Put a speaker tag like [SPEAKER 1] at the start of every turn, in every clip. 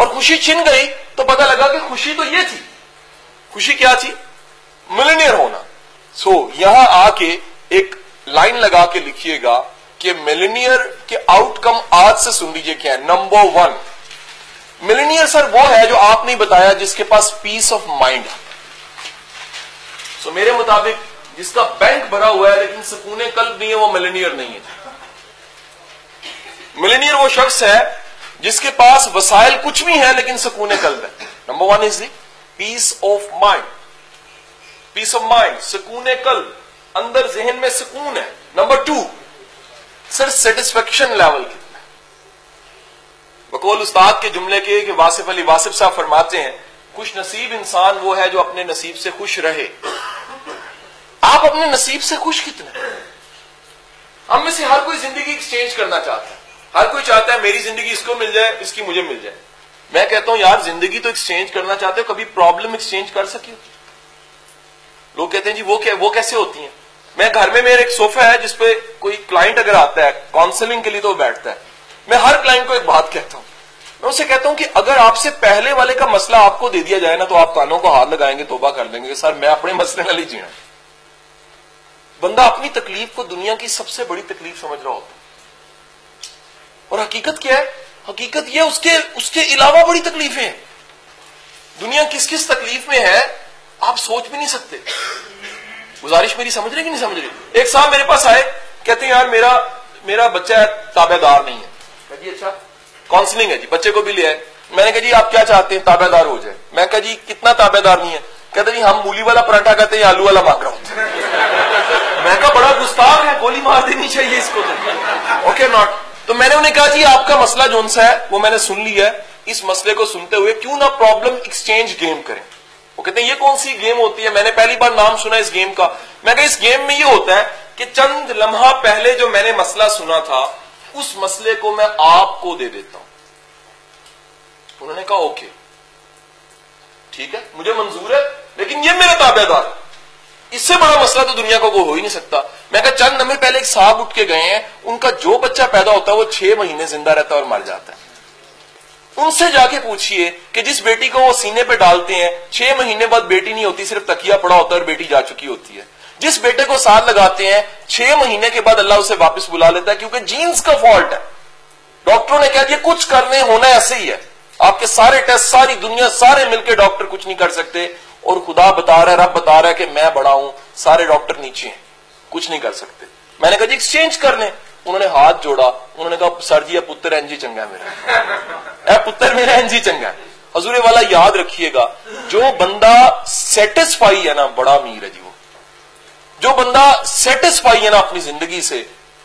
[SPEAKER 1] اور خوشی چھن گئی تو پتہ لگا کہ خوشی تو یہ تھی۔ خوشی کیا تھی؟ ملینئر ہونا۔ سو یہاں آ کے ایک لائن لگا کے لکھیے گا کہ ملینئر کے آؤٹ کم آج سے سن لیجیے کیا ہے۔ نمبر ون ملینئر سر وہ ہے جو آپ نے بتایا جس کے پاس پیس آف مائنڈ سو میرے مطابق جس کا بینک بھرا ہوا ہے لیکن سکون قلب نہیں ہے، وہ ملینئر نہیں ہے۔ ملینئر وہ شخص ہے جس کے پاس وسائل کچھ بھی ہیں لیکن سکون قلب ہے number one is the peace of mind peace of mind سکون قلب اندر ذہن میں سکون ہے۔ Number two sir satisfaction level کتنا بقول استاد کے جملے کے کہ واصف علی واصف صاحب فرماتے ہیں، خوش نصیب انسان وہ ہے جو اپنے نصیب سے خوش رہے۔ آپ اپنے نصیب سے خوش کتنے ہم میں سے ہر کوئی زندگی ایکسچینج کرنا چاہتا ہے۔ ہر کوئی چاہتا ہے میری زندگی اس کو مل جائے، اس کی مجھے مل جائے۔ میں کہتا ہوں، یار، زندگی تو ایکسچینج کرنا چاہتے ہو، کبھی پرابلم ایکسچینج کر سکی لوگ کہتے ہیں جی وہ وہ کیسے ہوتی ہیں؟ میں گھر میں میرے ایک صوفہ ہے، جس پہ کوئی کلائنٹ اگر آتا ہے کاؤنسلنگ کے لیے تو وہ بیٹھتا ہے۔ میں ہر کلائنٹ کو ایک بات کہتا ہوں۔ میں اسے کہتا ہوں کہ اگر آپ سے پہلے والے کا مسئلہ آپ کو دے دیا جائے نا، تو آپ کانوں کو ہاتھ لگائیں گے، توبہ کر دیں گے۔ سر، میں اپنے مسئلے نہ جینا۔ بندہ اپنی تکلیف کو دنیا کی سب سے بڑی تکلیف سمجھ رہا ہوتا اور حقیقت کیا ہے؟ حقیقت یہ اس کے اس کے علاوہ بڑی تکلیفیں ہیں۔ دنیا کس کس تکلیف میں ہے، آپ سوچ بھی نہیں سکتے۔ گزارش میری سمجھ رہے کہ نہیں سمجھ رہے؟ ایک صاحب میرے پاس آئے، کہتے ہیں، یار، میرا میرا بچہ ہے تابے دار نہیں ہے۔ جی اچھا۔ کاؤنسلنگ ہے جی بچے کو بھی لیا ہے میں نے کہا جی آپ کیا چاہتے ہیں؟ تابے دار ہو جائے۔ میں کہا جی کتنا تابے دار نہیں ہے؟ کہتے جی ہم مولی والا پراٹھا کہتے ہیں آلو والا مانگ رہا ہوں میں کہا، بڑا گستاخ ہے، گولی مار دینی چاہیے اس کو اوکے ناٹ تو میں نے انہیں کہا جی آپ کا مسئلہ جو سا ہے، وہ میں نے سن لیا ہے۔ اس مسئلے کو سنتے ہوئے کیوں نہ پرابلم ایکسچینج گیم کریں۔ وہ کہتے ہیں، یہ کون سی گیم ہوتی ہے؟ میں نے پہلی بار نام سنا اس گیم کا۔ میں کہ اس گیم میں یہ ہوتا ہے کہ چند لمحہ پہلے جو میں نے مسئلہ سنا تھا، اس مسئلے کو میں آپ کو دے دیتا ہوں۔ انہوں نے کہا اوکے ٹھیک ہے، مجھے منظور ہے، لیکن یہ میرا تابع دار اس سے بڑا مسئلہ تو دنیا کو کوئی ہو ہی نہیں سکتا۔ میں کہا، چند لمحے پہلے ایک صاحب اٹھ کے گئے ہیں، ان کا جو بچہ پیدا ہوتا ہے، وہ چھ مہینے زندہ رہتا ہے اور مر جاتا ہے۔ ان سے جا کے پوچھئے کہ جس بیٹی کو وہ سینے پہ ڈالتے ہیں، چھ مہینے بعد بیٹی نہیں ہوتی، صرف تکیا پڑا ہوتا ہے اور بیٹی جا چکی ہوتی ہے۔ جس بیٹے کو ساتھ لگاتے ہیں، چھ مہینے کے بعد اللہ اسے واپس بلا لیتا ہے، کیونکہ جینز کا فالٹ ہے۔ ڈاکٹروں نے کہا کہ کچھ کرنے ہونا ایسے ہی ہے۔ آپ کے سارے ٹیسٹ، ساری دنیا، سارے مل کے ڈاکٹر کچھ نہیں کر سکتے۔ اور خدا بتا رہا ہے، رب بتا رہا ہے کہ میں بڑا ہوں، سارے ڈاکٹر نیچے ہیں، کچھ نہیں کر سکتے۔ میں نے کہا جی ایکسچینج کر لیں انہوں نے ہاتھ جوڑا، انہوں نے کہا، سر جی پتر این جی چنگا میرا۔ اے پتر میرا این جی چنگا حضور والا یاد رکھیے گا، جو بندہ سیٹسفائی ہے نا، بڑا امیر ہے جی وہ۔ جو بندہ سیٹسفائی ہے نا اپنی زندگی سے،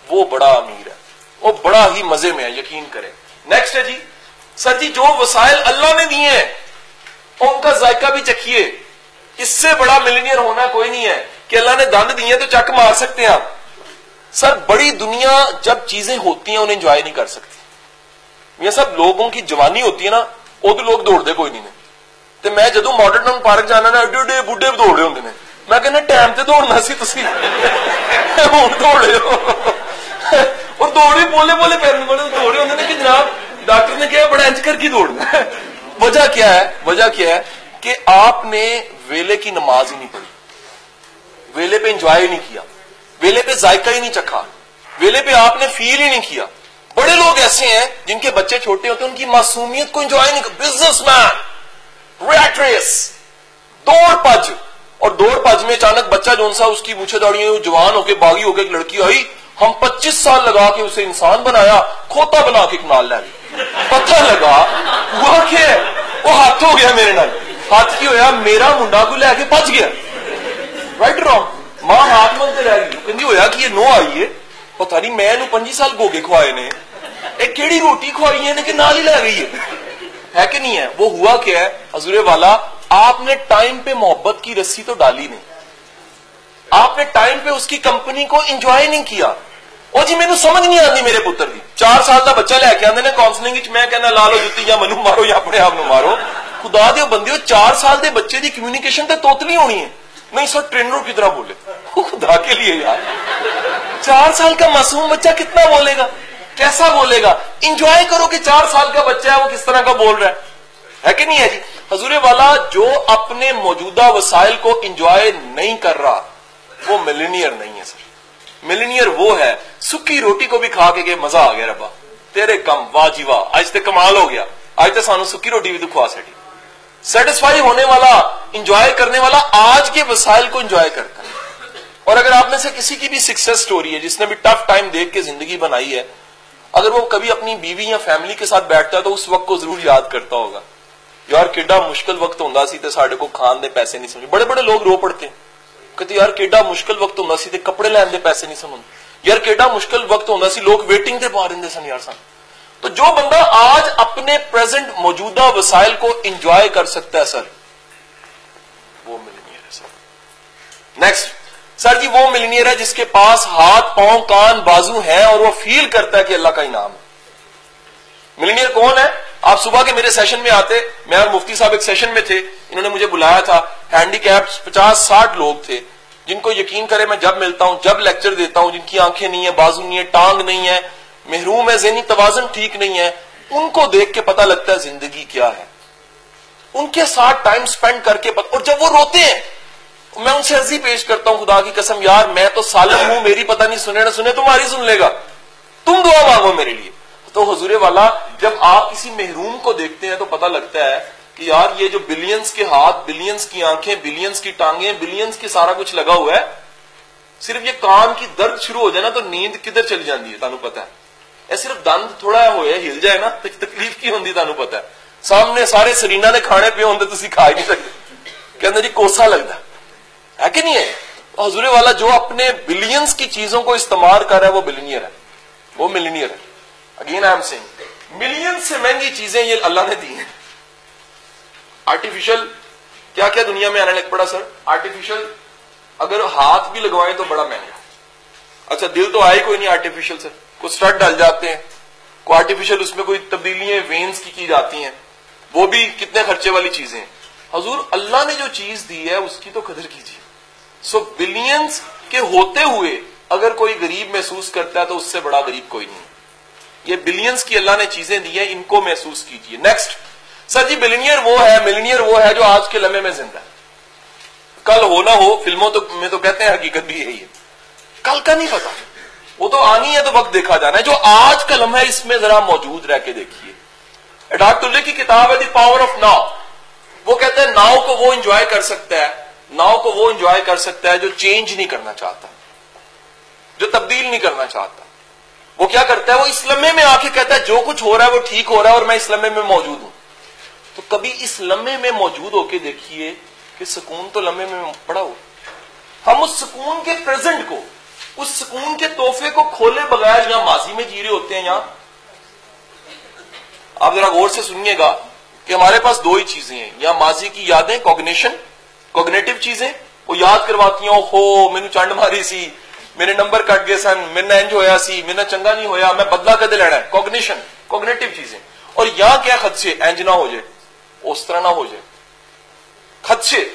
[SPEAKER 1] وہ بڑا امیر ہے۔ وہ بڑا ہی مزے میں ہے، یقین کریں۔ نیکسٹ ہے جی سر جی جو وسائل اللہ نے دیے ہیں، ان کا ذائقہ بھی چکھیے۔ اس سے بڑا ملینئر ہونا کوئی نہیں ہے کہ اللہ نے دند دیے تو چک مار سکتے ہیں آپ۔ سر، بڑی دنیا جب چیزیں ہوتی ہیں، انہیں انجوائے نہیں کر سکتی۔ یہ سب لوگوں کی جوانی ہوتی ہے نا وہ لوگ دوڑ دے، کوئی نہیں تو میں جدو ماڈرن ٹاؤن پارک جانا نا ایڈے ایڈے بڈے دوڑ رہے ہوں میں کہنا ٹائم تے دوڑنا سی تسی۔ ہوں دوڑ رہے ہو۔ اور دوڑے، بولے بولے پیر بولے دوڑ رہے ہوں کہ جناب ڈاکٹر نے کہا، بڑا انچ کر کی دوڑنا۔ وجہ کیا ہے؟ وجہ کیا ہے؟ کہ آپ نے ویلے کی نماز ہی نہیں پڑھی، ویلے پہ انجوائے نہیں کیا، ویلے پہ ذائقہ ہی نہیں چکھا، ویلے پہ آپ نے فیل ہی نہیں کیا۔ بڑے لوگ ایسے ہیں جن کے بچے چھوٹے ہوتے ہیں، ان کی معصومیت کو انجوائے نہیں کر بزنس مین ریس دوڑ پج۔ اور دوڑ پج میں اچانک بچہ جو سا، اس کی مچھے دوڑی جوان ہو کے باغی ہو کے ایک لڑکی آئی، ہم پچیس سال لگا کے اسے انسان بنایا، کھوتا بنا کے کنال لے پتہ لگا، وہ کیا وہ ہاتھ ہو گیا میرے نال۔ ہاتھ کی ہویا میرا منڈا کو لے کے پچ گیا رائٹ رانگ ماں ہاتھ ملتے رہ گئی کہ ہویا کہ یہ نو آئی ہے پتہ نہیں میں نو پنجی سال گوگے کھوائے نے ایک کیڑی روٹی کھوائی ہے کہ نال ہی لے گئی ہے ہے کہ نہیں ہے وہ ہوا کیا ہے حضور والا آپ نے ٹائم پہ محبت کی رسی تو ڈالی نہیں آپ نے ٹائم پہ اس کی کمپنی کو انجوائے نہیں کیا اور جی میرے سمجھ نہیں آتی میرے پتر دی چار سال کا بچہ لے کے آدھے کاؤنسلنگ میں کہنا لا لو جتی یا منو مارو یا اپنے آپ نو مارو خدا دے بندے ہو، چار سال دے بچے دی کمیونیکیشن تے توتلی ہونی ہے۔ نہیں، سر ٹرینروں کی طرح بولے۔ خدا کے لیے یار۔ چار سال کا معصوم بچہ کتنا بولے گا؟ کیسا بولے گا؟ انجوائے کرو کہ چار سال کا بچہ ہے، وہ کس طرح کا بول رہا ہے۔ ہے کہ نہیں، ہے جی؟ حضور والا جو اپنے موجودہ وسائل کو انجوائے نہیں کر رہا، وہ ملینئر نہیں ہے، سر۔ ملینئر وہ ہے سکی روٹی کو بھی کھا کے کہ مزہ آ گیا ربا۔ تیرے کم، واہ جی واہ، آج تے کمال ہو گیا۔ آج تے سانو سکی روٹی بھی تو کھوا سکتی سیٹسفائی ہونے والا انجوائے کرنے والا آج کے وسائل کو انجوائے کرتا ہے۔ اور اگر آپ میں سے کسی کی بھی سکسیس سٹوری ہے، جس نے بھی ٹف ٹائم دیکھ کے زندگی بنائی ہے، اگر وہ کبھی اپنی بیوی یا فیملی کے ساتھ بیٹھتا ہے تو اس وقت کو ضرور یاد کرتا ہوگا۔ یار، کیڈا مشکل وقت ہوں سی تے ساڑھے کو کھان دے پیسے نہیں سمجھے بڑے بڑے لوگ رو پڑتے ہیں۔ کہتے یار، کیڈا مشکل وقت ہوں سی تے کپڑے لین دے پیسے نہیں سمجھ یار، کیڈا مشکل وقت ہوں سی، لوگ ویٹنگ دے پا رہے سن یار سن تو جو بندہ آج اپنے پریزنٹ موجودہ وسائل کو انجوائے کر سکتا ہے، سر، وہ ملنیئر ہے، سر۔ نیکسٹ سر جی وہ ملنیئر ہے جس کے پاس ہاتھ، پاؤں، کان، بازو ہیں اور وہ فیل کرتا ہے کہ اللہ کا انعام ہے۔ ملنیئر کون ہے؟ آپ صبح کے میرے سیشن میں آتے، میں اور مفتی صاحب ایک سیشن میں تھے، انہوں نے مجھے بلایا تھا۔ ہینڈی کیپ پچاس ساٹھ لوگ تھے۔ جن کو یقین کرے میں جب ملتا ہوں، جب لیکچر دیتا ہوں، جن کی آنکھیں نہیں ہیں، بازو نہیں ہے ٹانگ نہیں ہے محروم ہے، ذہنی توازن ٹھیک نہیں ہے، ان کو دیکھ کے پتہ لگتا ہے زندگی کیا ہے۔ ان کے ساتھ ٹائم سپینڈ کر کے اور جب وہ روتے ہیں، میں ان سے عرضی پیش کرتا ہوں، خدا کی قسم، یار، میں تو سالم ہوں، میری پتہ نہیں، سنے نہ سنے، تمہاری سن لے گا۔ تم دعا مانگو میرے لیے۔ تو حضور والا، جب آپ کسی محروم کو دیکھتے ہیں تو پتہ لگتا ہے کہ یار، یہ جو بلینز کے ہاتھ، بلینز کی آنکھیں، بلینز کی ٹانگیں، بلینز کی سارا کچھ لگا ہوا ہے، صرف یہ کان کی درد شروع ہو جائے نا تو نیند کدھر چلی جاتی ہے؟ تمہیں پتا ہے۔ اے صرف دند تھوڑا ہوئے ہل جائے نا تو تکلیف کی ہوتی تمہیں پتا ہے سامنے سارے سرینا نے کھانے پہ ہوں تو کھا ہی نہیں سکتے کہتے جی کوسا لگتا ہے کہ نہیں ہے حضور والا جو اپنے بلینز کی چیزوں کو استعمال کر رہا ہے وہ بلینئر ہے وہ ملینئر ہے again I am sing million سے مہنگی چیزیں یہ اللہ نے دی ہیں آرٹیفیشل کیا کیا دنیا میں آنے لگ پڑا سر آرٹیفیشل اگر ہاتھ بھی لگوائے تو بڑا مہنگا اچھا دل تو آئے کوئی نہیں آرٹیفیشل سر کوئی سٹر ڈال جاتے ہیں۔ کوئی آرٹیفیشل اس میں کوئی تبدیلیاں وینز کی کی جاتی ہیں۔ وہ بھی کتنے خرچے والی چیزیں ہیں۔ حضور، اللہ نے جو چیز دی ہے، اس کی تو قدر کیجیے۔ سو بلینز کے ہوتے ہوئے اگر کوئی غریب محسوس کرتا ہے تو اس سے بڑا غریب کوئی نہیں۔ یہ بلینز کی اللہ نے چیزیں دی ہیں، ان کو محسوس کیجیے۔ نیکسٹ سر جی بلینئر وہ ہے ملینئر وہ ہے جو آج کے لمحے میں زندہ ہے۔ کل ہو نہ ہو، فلموں تو میں تو کہتے ہیں حقیقت بھی یہی ہے۔ کل کا نہیں پتا۔ وہ تو آنی ہے تو وقت دیکھا جانا ہے۔ جو آج کا لمحہ اس میں ذرا موجود رہ کے دیکھیے۔ اڈاک کی کتاب ہے، دی پاور آف ناؤ۔ وہ کہتے ہیں، ناؤ کو وہ انجوائے کر سکتا ہے۔ ناؤ کو وہ انجوائے کر سکتا ہے جو چینج نہیں کرنا چاہتا۔ جو تبدیل نہیں کرنا چاہتا۔ وہ کیا کرتا ہے؟ وہ اس لمحے میں آ کے کہتا ہے، جو کچھ ہو رہا ہے وہ ٹھیک ہو رہا ہے اور میں اس لمحے میں موجود ہوں۔ تو کبھی اس لمحے میں موجود ہو کے دیکھیے کہ سکون تو لمحے میں پڑا ہو۔ ہم اس سکون کے پریزنٹ کو اس سکون کے تحفے کو کھولے بغیر یہاں ماضی میں جی رہے ہوتے ہیں یہاں، آپ ذرا غور سے سنیے گا کہ ہمارے پاس دو ہی چیزیں ہیں یا ماضی کی یادیں کوگنیشن کوگنیٹو چیزیں، وہ یاد کرواتی ہیں ہو مینو چانڈ ماری سی میرے نمبر کٹ گئے سن میرا انج ہویا سی میرا چنگا نہیں ہویا، میں بدلا کدے لینا ہے؟ کوگنیشن کوگنیٹو چیزیں۔ اور یہاں کیا خدشے؟ انج نہ ہو جائے اس طرح نہ ہو جائے۔ خدشے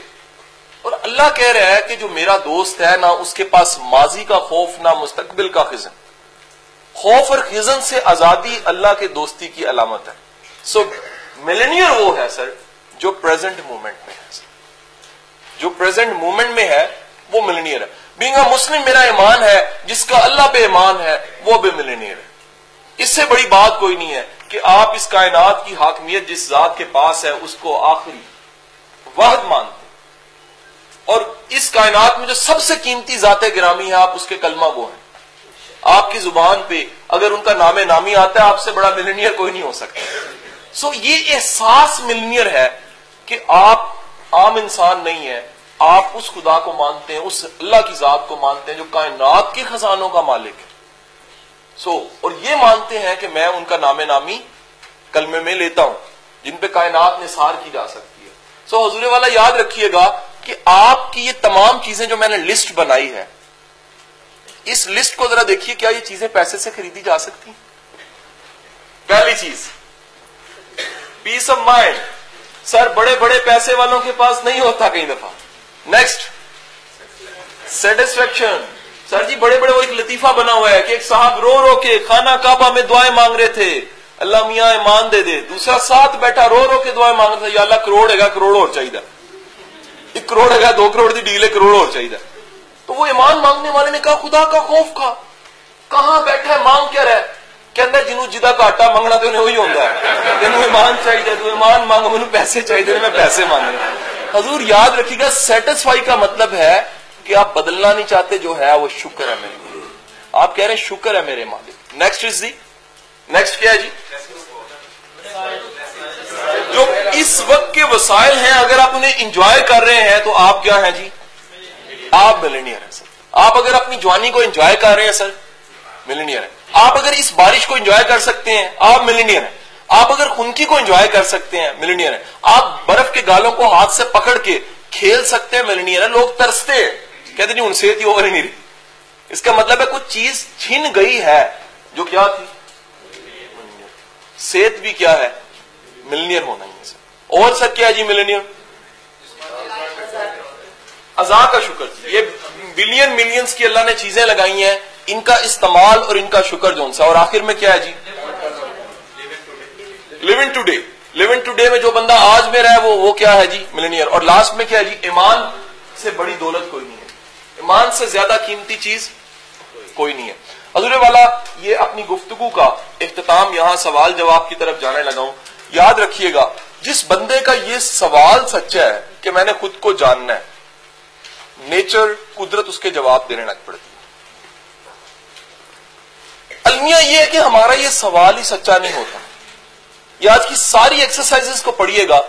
[SPEAKER 1] اور اللہ کہہ رہا ہے کہ جو میرا دوست ہے، نہ اس کے پاس ماضی کا خوف، نہ مستقبل کا خزن۔ خوف اور خزن سے آزادی اللہ کے دوستی کی علامت ہے۔ سو ملینئر وہ ہے سر، جو پریزنٹ مومنٹ میں ہے جو پریزنٹ مومنٹ میں ہے، وہ ملینئر ہے۔ بینگ اے مسلم میرا ایمان ہے، جس کا اللہ پہ ایمان ہے، وہ بھی ملینئر ہے۔ اس سے بڑی بات کوئی نہیں ہے کہ آپ اس کائنات کی حاکمیت جس ذات کے پاس ہے، اس کو آخری وحد مانتے اور اس کائنات میں جو سب سے قیمتی ذات گرامی ہے، آپ اس کے کلمہ وہ ہیں۔ آپ کی زبان پہ اگر ان کا نام نامی آتا ہے، آپ سے بڑا ملینئر کوئی نہیں ہو سکتا۔ سو یہ احساس ملینئر ہے کہ آپ عام انسان نہیں ہے آپ اس خدا کو مانتے ہیں، اس اللہ کی ذات کو مانتے ہیں جو کائنات کے خزانوں کا مالک ہے۔ سو اور یہ مانتے ہیں کہ میں ان کا نام نامی کلمے میں لیتا ہوں، جن پہ کائنات نثار کی جا سکتی ہے۔ سو حضور والا یاد رکھیے گا کہ آپ کی یہ تمام چیزیں جو میں نے لسٹ بنائی ہے اس لسٹ کو ذرا دیکھیے، کیا یہ چیزیں پیسے سے خریدی جا سکتی؟ پہلی چیز پیس آف مائنڈ سر، بڑے بڑے پیسے والوں کے پاس نہیں ہوتا کئی دفعہ۔ نیکسٹ سیٹسفیکشن سر جی بڑے بڑے وہ ایک لطیفہ بنا ہوا ہے کہ ایک صاحب رو رو کے خانہ کعبہ میں دعائیں مانگ رہے تھے۔ اللہ میاں ایمان دے دے۔ دوسرا، ساتھ بیٹھا، رو رو کے دعائیں مانگ رہا تھا۔ یا اللہ کروڑ ہے گا کروڑ اور چاہیے۔ کروڑ ہے دو کروڑ کی ڈیل ہے کروڑ اور چاہیے۔ تو وہ ایمان مانگنے والے نے کہا، خدا کا خوف کھا۔ کہاں بیٹھا ہے؟ مانگ کیا رہا کہ جنوں جدا کا آٹا منگنا تو انہیں وہی ہوتا ہے۔ تینوں ایمان چاہیے تو ایمان مانگ مجھے پیسے چاہیے میں پیسے مانگ رہا حضور یاد رکھیے گا سیٹسفائی کا مطلب ہے کہ آپ بدلنا نہیں چاہتے، جو ہے وہ شکر ہے میرے آپ کہہ رہے ہیں، شکر ہے میرے مالک۔ نیکسٹ از دی نیکسٹ کیا ہے جی؟ جو اس وقت کے وسائل ہیں، اگر آپ انہیں انجوائے کر رہے ہیں، تو آپ کیا ہیں جی؟ آپ ملینئر ہیں سر آپ اگر اپنی جوانی کو انجوائے کر رہے ہیں سر ملینئر ہیں. آپ اگر اس بارش کو انجوائے کر سکتے ہیں، آپ ملینئر ہیں. آپ اگر خنکی کو انجوائے کر سکتے ہیں ملینئر ہیں. آپ برف کے گالوں کو ہاتھ سے پکڑ کے کھیل سکتے ہیں ملینئر ہیں. لوگ ترستے ہیں. کہتے نہیں جی، ان سے تھی اوور نہیں رہی۔ اس کا مطلب ہے کچھ چیز چھن گئی ہے، جو کیا تھی؟ صحت بھی کیا ہے؟ ملینئر ہونا ہی ہے اور سر کیا جی ملینئر؟ ازا کا شکر جی۔ یہ بلین ملینز کی اللہ نے چیزیں لگائی ہیں۔ ان کا استعمال اور ان کا شکر جو سا اور آخر میں کیا ہے جی؟ لیون ٹو ڈے لیون ٹو ڈے میں جو بندہ آج میں رہے وہ وہ کیا ہے جی؟ ملینئر۔ اور لاسٹ میں کیا ہے جی؟ ایمان سے بڑی دولت کوئی نہیں ہے۔ ایمان سے زیادہ قیمتی چیز کوئی نہیں ہے۔ حضور والا، یہ اپنی گفتگو کا اختتام یہاں سوال جواب کی طرف جانے لگا ہوں۔ یاد رکھیے گا، جس بندے کا یہ سوال سچا ہے کہ میں نے خود کو جاننا ہے نیچر قدرت اس کے جواب دینے لگ پڑتی ہے۔ المیہ یہ ہے کہ ہمارا یہ سوال ہی سچا نہیں ہوتا۔ یہ آج کی ساری ایکسرسائز کو پڑھیے گا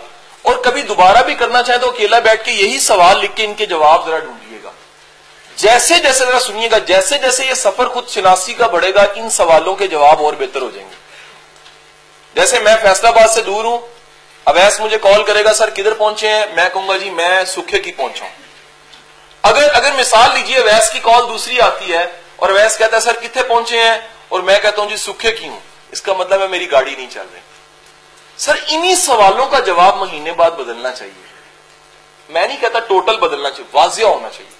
[SPEAKER 1] اور کبھی دوبارہ بھی کرنا چاہیں تو اکیلا بیٹھ کے یہی سوال لکھ کے ان کے جواب ذرا ڈھونڈیے گا۔ جیسے جیسے ذرا سنیے گا، جیسے جیسے یہ سفر خود شناسی کا بڑھے گا، ان سوالوں کے جواب اور بہتر ہو جائیں گے۔ جیسے میں فیصلہ آباد سے دور ہوں، اویس مجھے کال کرے گا، سر، کدھر پہنچے ہیں؟ میں کہوں گا جی میں سکھے کی پہنچا ہوں. اگر اگر مثال لیجیے اویس کی کال دوسری آتی ہے اور اویس کہتا ہے، سر کتنے پہنچے ہیں؟ اور میں کہتا ہوں جی سکھے کی ہوں. اس کا مطلب ہے میری گاڑی نہیں چل رہی۔ سر، انہی سوالوں کا جواب مہینے بعد بدلنا چاہیے۔ میں نہیں کہتا ٹوٹل بدلنا چاہیے، واضح ہونا چاہیے۔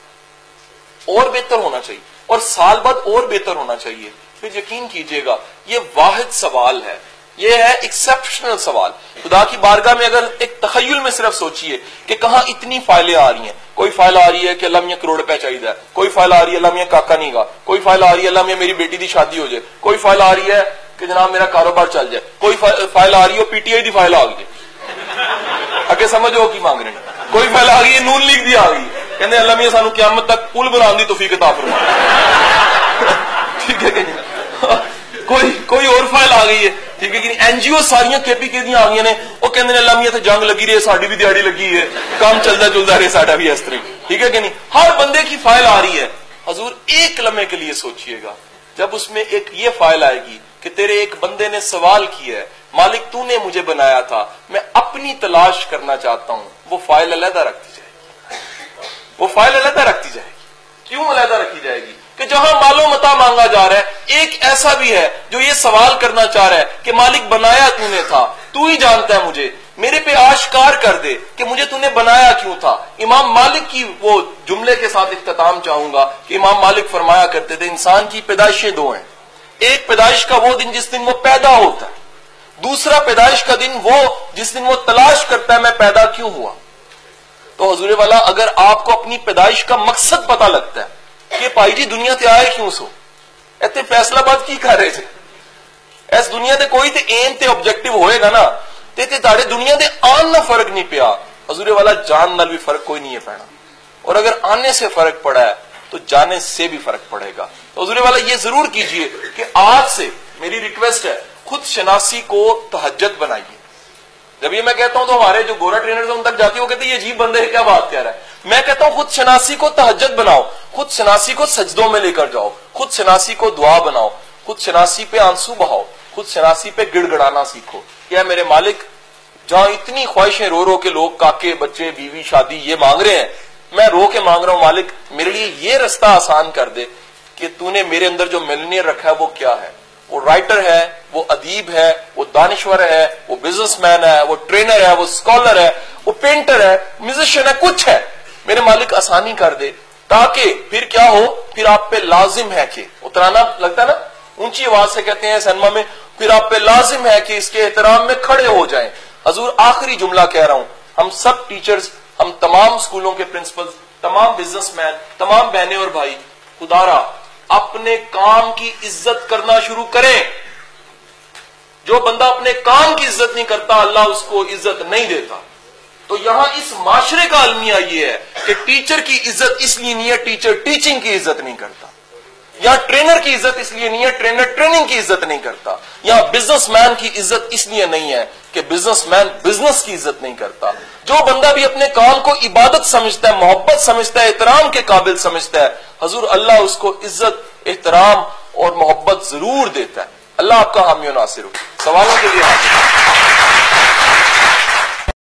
[SPEAKER 1] اور بہتر ہونا چاہیے۔ اور سال بعد اور بہتر ہونا چاہیے۔ پھر یقین کیجیے گا، یہ واحد سوال ہے۔ یہ ہے ایکسپشنل سوال۔ خدا کی بارگاہ میں اگر ایک تخیل میں صرف سوچئے کہ کہاں اتنی فائلیں آ رہی ہیں۔ کوئی فائل آ رہی ہے کہ اللہ میاں کروڑ روپے چاہیے۔ کوئی فائل آ رہی ہے اللہ میاں کاکا نہیں گا۔ کوئی فائل آ رہی ہے اللہ میاں میری بیٹی دی شادی ہو جائے۔ کوئی فائل آ رہی ہے کہ جناب میرا کاروبار چل جائے۔ کوئی فائل آ رہی ہے P T I the file آ گئی۔ اگے سمجھو کی مانگ رہے ہیں۔ کوئی فائل آ گئی ہے نون لیگ دی آ گئی۔ کہنے اللہ میاں سانو قیامت تک پل بنا دی توفیق عطا فرما ٹھیک ہے کہ کوئی کوئی اور فائل آ گئی ہے۔ ٹھیک ہے کہ این جی او ساری کے پی کے دیا آ گئی نے وہ کہتے ہیں لمیاں جنگ لگی رہی ہے ساری بھی دیہڑی لگی ہے کام چلتا چلتا رہے ساڈا بھی اس طرح ٹھیک ہے کہ نہیں ہر بندے کی فائل آ رہی ہے حضور ایک لمحے کے لیے سوچئے گا جب اس میں ایک یہ فائل آئے گی کہ تیرے ایک بندے نے سوال کیا ہے مالک تو نے مجھے بنایا تھا میں اپنی تلاش کرنا چاہتا ہوں وہ فائل علیحدہ رکھتی جائے گی وہ فائل علیحدہ رکھتی جائے گی کیوں علیحدہ رکھی جائے گی کہ جہاں مالو متا مانگا جا رہا ہے، ایک ایسا بھی ہے جو یہ سوال کرنا چاہ رہا ہے کہ مالک بنایا تو نے تھا؟ تو ہی جانتا ہے مجھے۔ میرے پہ آشکار کر دے کہ مجھے تو نے بنایا کیوں تھا؟ امام مالک کی وہ جملے کے ساتھ اختتام چاہوں گا کہ امام مالک فرمایا کرتے تھے، انسان کی پیدائشیں دو ہیں۔ ایک پیدائش کا وہ دن جس دن وہ پیدا ہوتا ہے۔ دوسرا پیدائش کا دن وہ جس دن وہ تلاش کرتا ہے، میں پیدا کیوں ہوا؟ تو حضور والا، اگر آپ کو اپنی پیدائش کا مقصد پتا لگتا ہے کہ پائی جی دنیا تے آئے کیوں سو؟ ایتے فیصلہ بات کی کر رہے تھے؟ اس دنیا تے کوئی تے ایم تے آبجیکٹیو ہوئے گا نا، تے تے تاڑے دنیا تے آن نہ فرق نہیں پیا۔ حضور والا جان نال بھی فرق کوئی نہیں ہے پینا۔ اور اگر آنے سے فرق پڑا ہے، تو جانے سے بھی فرق پڑے گا۔ تو حضور والا یہ ضرور کیجیے کہ آج سے میری ریکویسٹ ہے، خود شناسی کو تہجد بنائیے۔ جب یہ میں کہتا ہوں تو ہمارے جو گورا ٹرینر ان تک جاتی وہ کہتے ہیں یہ عجیب بندے کیا بات کہہ رہا ہے؟ میں کہتا ہوں خود شناسی کو تہجد بناؤ۔ خود شناسی کو سجدوں میں لے کر جاؤ، خود شناسی کو دعا بناؤ، خود شناسی پہ آنسو بہاؤ، خود شناسی پہ گڑ گڑانا سیکھو۔ کیا میرے مالک، جہاں اتنی خواہشیں رو رو کے لوگ کاکے، بچے، بیوی، شادی، یہ مانگ رہے ہیں، میں رو کے مانگ رہا ہوں مالک، میرے لیے یہ رستہ آسان کر دے کہ تو نے میرے اندر جو ملنیئر رکھا ہے وہ کیا ہے؟ وہ رائٹر ہے، وہ ادیب ہے، وہ دانشور ہے، وہ بزنس مین ہے، وہ ٹرینر ہے، وہ اسکالر ہے، وہ پینٹر ہے میوزیشین ہے، کچھ ہے۔ میرے مالک، آسانی کر دے۔ تاکہ پھر کیا ہو؟ پھر آپ پہ لازم ہے کہ، اترانا لگتا ہے نا؟ اونچی آواز سے کہتے ہیں سنما میں، پھر آپ پہ لازم ہے کہ اس کے احترام میں کھڑے ہو جائیں۔ حضور آخری جملہ کہہ رہا ہوں۔ ہم سب ٹیچرز ہم تمام سکولوں کے پرنسپل تمام بزنس مین تمام بہنیں اور بھائی خدارا اپنے کام کی عزت کرنا شروع کریں۔ جو بندہ اپنے کام کی عزت نہیں کرتا، اللہ اس کو عزت نہیں دیتا۔ تو یہاں اس معاشرے کا المیہ یہ ہے کہ ٹیچر کی عزت اس لیے نہیں ہے، ٹیچر ٹیچنگ کی عزت نہیں کرتا۔ یہاں ٹرینر کی عزت اس لیے نہیں ہے، ٹرینر ٹریننگ کی عزت نہیں کرتا۔ یہاں بزنس مین کی عزت اس لیے نہیں ہے کہ بزنس مین بزنس کی عزت نہیں کرتا۔ جو بندہ بھی اپنے کام کو عبادت سمجھتا ہے، محبت سمجھتا ہے، احترام کے قابل سمجھتا ہے، حضور اللہ اس کو عزت، احترام اور محبت ضرور دیتا ہے۔ اللہ آپ کا حامی و ناصر ہو۔ سوالوں کے لیے حاضر